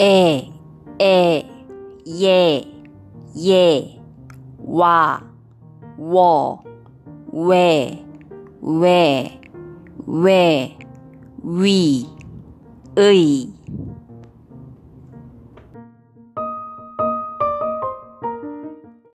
에, 에, 예, 예, 와, 워, 왜, 왜, 왜, 위, 의,